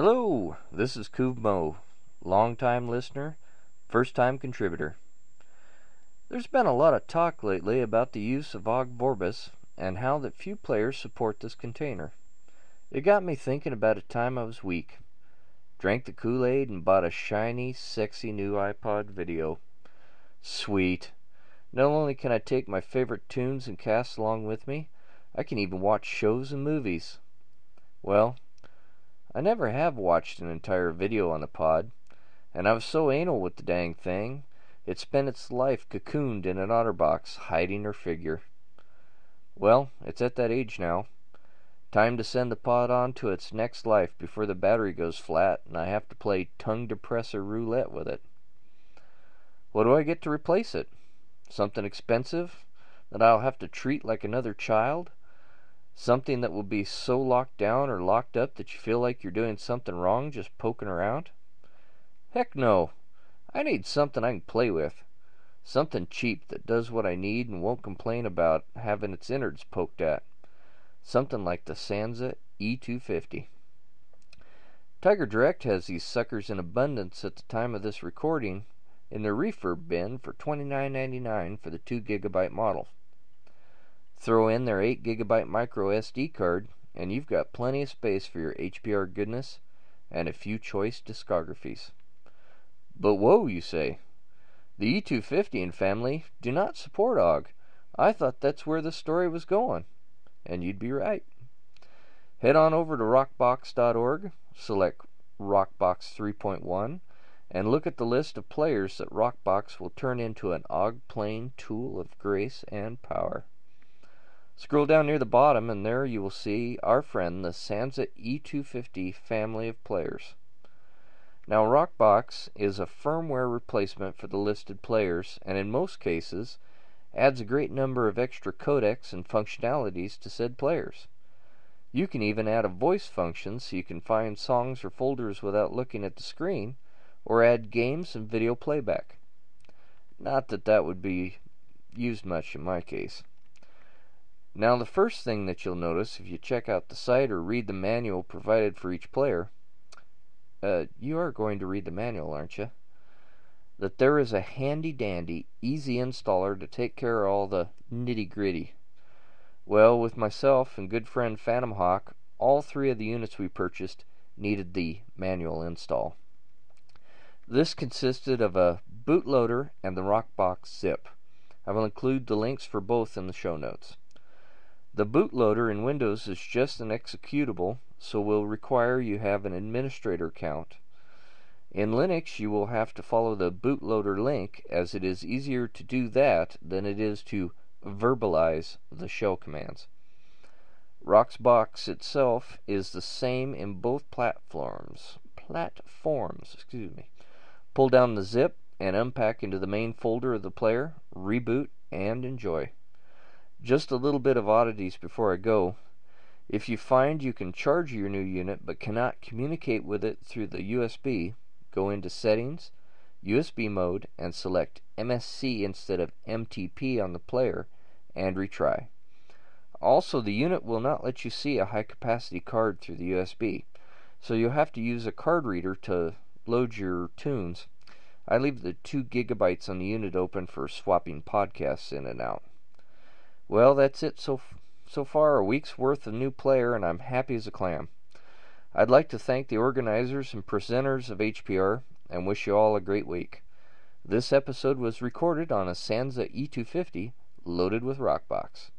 Hello, this is Kuv long-time listener, first-time contributor. There's been a lot of talk lately about the use of Ogg Vorbis and how that few players support this container. It got me thinking about a time I was weak. Drank the Kool-Aid and bought a shiny, sexy new iPod video. Sweet. Not only can I take my favorite tunes and casts along with me, I can even watch shows and movies. Well, I never have watched an entire video on the pod, and I was so anal with the dang thing, it spent its life cocooned in an otterbox, hiding her figure. Well, it's at that age now. Time to send the pod on to its next life before the battery goes flat and I have to play tongue depressor roulette with it. What do I get to replace it? Something expensive that I'll have to treat like another child? Something that will be so locked down or locked up that you feel like you're doing something wrong just poking around? Heck no. I need something I can play with. Something cheap that does what I need and won't complain about having its innards poked at. Something like the Sansa E250. Tiger Direct has these suckers in abundance at the time of this recording in the refurb bin for $29.99 for the 2 gigabyte model. Throw in their 8 gigabyte micro SD card, and you've got plenty of space for your HPR goodness and a few choice discographies. But whoa, you say. The E250 and family do not support Ogg. I thought that's where the story was going. And you'd be right. Head on over to rockbox.org, select Rockbox 3.1, and look at the list of players that Rockbox will turn into an Ogg playing tool of grace and power. Scroll down near the bottom and there you will see our friend the Sansa E250 family of players. Now Rockbox is a firmware replacement for the listed players and in most cases adds a great number of extra codecs and functionalities to said players. You can even add a voice function so you can find songs or folders without looking at the screen, or add games and video playback. Not that that would be used much in my case. Now the first thing that you'll notice if you check out the site or read the manual provided for each player, uh, you are going to read the manual, aren't you? That there is a handy dandy, easy installer to take care of all the nitty gritty. Well, with myself and good friend Phantom Hawk, all three of the units we purchased needed the manual install. This consisted of a bootloader and the Rockbox zip. I will include the links for both in the show notes. The bootloader in Windows is just an executable, so will require you have an administrator account. In Linux, you will have to follow the bootloader link, as it is easier to do that than it is to verbalize the shell commands. Rockbox itself is the same in both platforms. Platforms, excuse me. Pull down the zip and unpack into the main folder of the player, reboot, and enjoy. Just a little bit of oddities before I go. If you find you can charge your new unit but cannot communicate with it through the USB, go into Settings, USB mode, and select MSC instead of MTP on the player and retry. Also, the unit will not let you see a high capacity card through the USB, so you'll have to use a card reader to load your tunes. I leave the 2 gigabytes on the unit open for swapping podcasts in and out. Well, that's it so so far. A week's worth of new player, and I'm happy as a clam. I'd like to thank the organizers and presenters of HPR and wish you all a great week. This episode was recorded on a Sansa E250 loaded with Rockbox.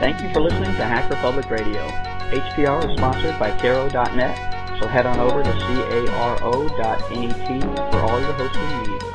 Thank you for listening to Hacker Public Radio. HPR is sponsored by Caro.net, so head on over to caro.net for all your hosting needs.